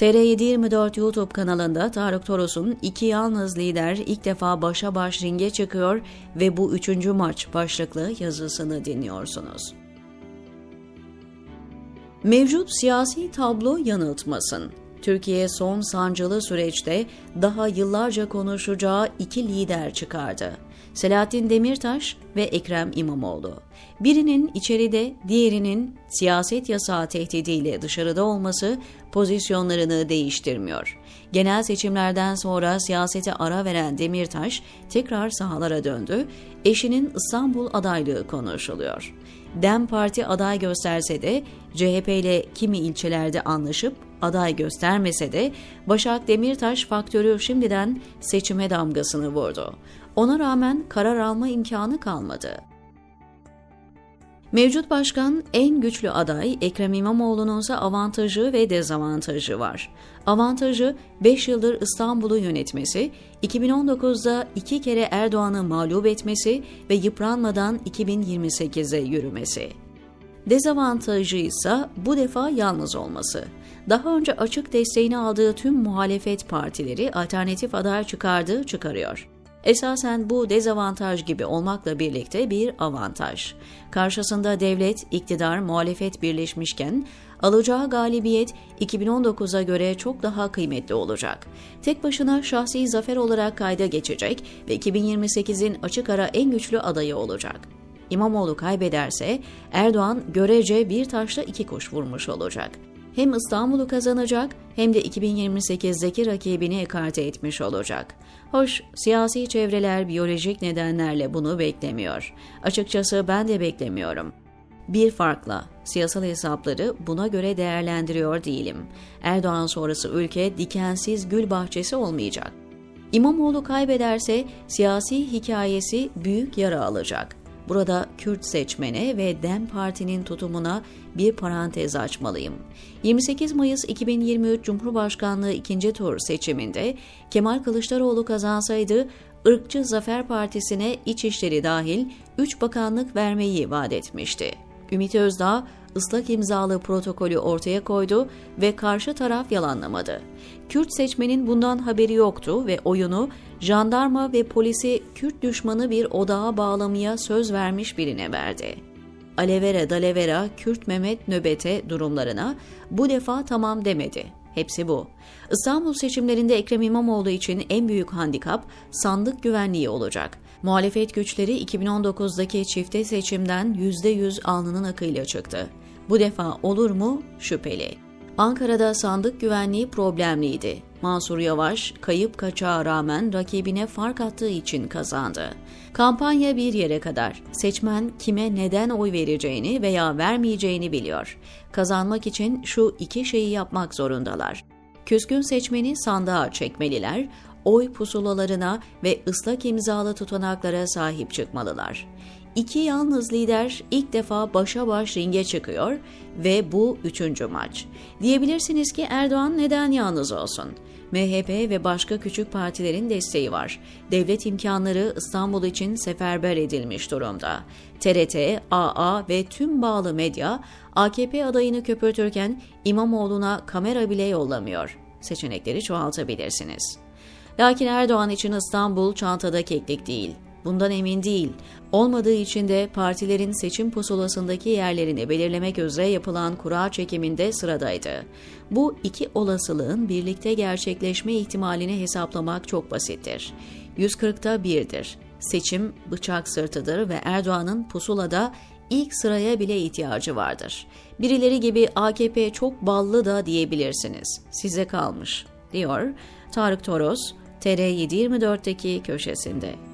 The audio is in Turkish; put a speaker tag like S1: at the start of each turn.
S1: TR724 YouTube kanalında Tarık Toros'un iki yalnız lider ilk defa başa baş ringe çıkıyor ve bu üçüncü maç başlıklı yazısını dinliyorsunuz. Mevcut siyasi tablo yanıltmasın. Türkiye son sancılı süreçte daha yıllarca konuşacağı iki lider çıkardı. Selahattin Demirtaş ve Ekrem İmamoğlu. Birinin içeride, diğerinin siyaset yasağı tehdidiyle dışarıda olması pozisyonlarını değiştirmiyor. Genel seçimlerden sonra siyasete ara veren Demirtaş tekrar sahalara döndü. Eşinin İstanbul adaylığı konuşuluyor. Dem Parti aday gösterse de CHP ile kimi ilçelerde anlaşıp aday göstermese de Başak Demirtaş faktörü şimdiden seçime damgasını vurdu. Ona rağmen karar alma imkanı kalmadı. Mevcut başkan en güçlü aday Ekrem İmamoğlu'nun ise avantajı ve dezavantajı var. Avantajı 5 yıldır İstanbul'u yönetmesi, 2019'da iki kere Erdoğan'ı mağlup etmesi ve yıpranmadan 2028'e yürümesi. Dezavantajı ise bu defa yalnız olması. Daha önce açık desteğini aldığı tüm muhalefet partileri alternatif aday çıkardığı çıkarıyor. Esasen bu dezavantaj gibi olmakla birlikte bir avantaj. Karşısında devlet, iktidar, muhalefet birleşmişken alacağı galibiyet 2019'a göre çok daha kıymetli olacak. Tek başına şahsi zafer olarak kayda geçecek ve 2028'in açık ara en güçlü adayı olacak. İmamoğlu kaybederse Erdoğan görece bir taşla iki kuş vurmuş olacak hem İstanbul'u kazanacak hem de 2028'deki rakibini ekarte etmiş olacak. Hoş, siyasi çevreler biyolojik nedenlerle bunu beklemiyor. Açıkçası ben de beklemiyorum. Bir farkla siyasal hesapları buna göre değerlendiriyor değilim. Erdoğan sonrası ülke dikensiz gül bahçesi olmayacak. İmamoğlu kaybederse siyasi hikayesi büyük yara alacak. Burada Kürt seçmene ve DEM Parti'nin tutumuna bir parantez açmalıyım. 28 Mayıs 2023 Cumhurbaşkanlığı ikinci tur seçiminde Kemal Kılıçdaroğlu kazansaydı ırkçı Zafer Partisi'ne İçişleri dahil 3 bakanlık vermeyi vaat etmişti. Ümit Özdağ ıslak imzalı protokolü ortaya koydu ve karşı taraf yalanlamadı. Kürt seçmenin bundan haberi yoktu ve oyunu jandarma ve polisi Kürt düşmanı bir odağa bağlamaya söz vermiş birine verdi. Alevera Dalevera Kürt Mehmet nöbete durumlarına bu defa tamam demedi. Hepsi bu. İstanbul seçimlerinde Ekrem İmamoğlu için en büyük handikap sandık güvenliği olacak. Muhalefet güçleri 2019'daki çifte seçimden %100 alnının akıyla çıktı. Bu defa olur mu? Şüpheli. Ankara'da sandık güvenliği problemliydi. Mansur Yavaş kayıp kaçağa rağmen rakibine fark attığı için kazandı. Kampanya bir yere kadar. Seçmen kime neden oy vereceğini veya vermeyeceğini biliyor. Kazanmak için şu iki şeyi yapmak zorundalar. Küskün seçmeni sandığa çekmeliler, oy pusulalarına ve ıslak imzalı tutanaklara sahip çıkmalılar. İki yalnız lider ilk defa başa baş ringe çıkıyor ve bu üçüncü maç. Diyebilirsiniz ki Erdoğan neden yalnız olsun? MHP ve başka küçük partilerin desteği var. Devlet imkanları İstanbul için seferber edilmiş durumda. TRT, AA ve tüm bağlı medya AKP adayını köpürtürken İmamoğlu'na kamera bile yollamıyor. Seçenekleri çoğaltabilirsiniz. Lakin Erdoğan için İstanbul çantada keklik değil. Bundan emin değil. Olmadığı için de partilerin seçim pusulasındaki yerlerini belirlemek üzere yapılan kura çekiminde sıradaydı. Bu iki olasılığın birlikte gerçekleşme ihtimalini hesaplamak çok basittir. 140'ta birdir. Seçim bıçak sırtıdır ve Erdoğan'ın pusulada ilk sıraya bile ihtiyacı vardır. Birileri gibi AKP çok ballı da diyebilirsiniz. Size kalmış, diyor Tarık Toros, TR724'teki köşesinde.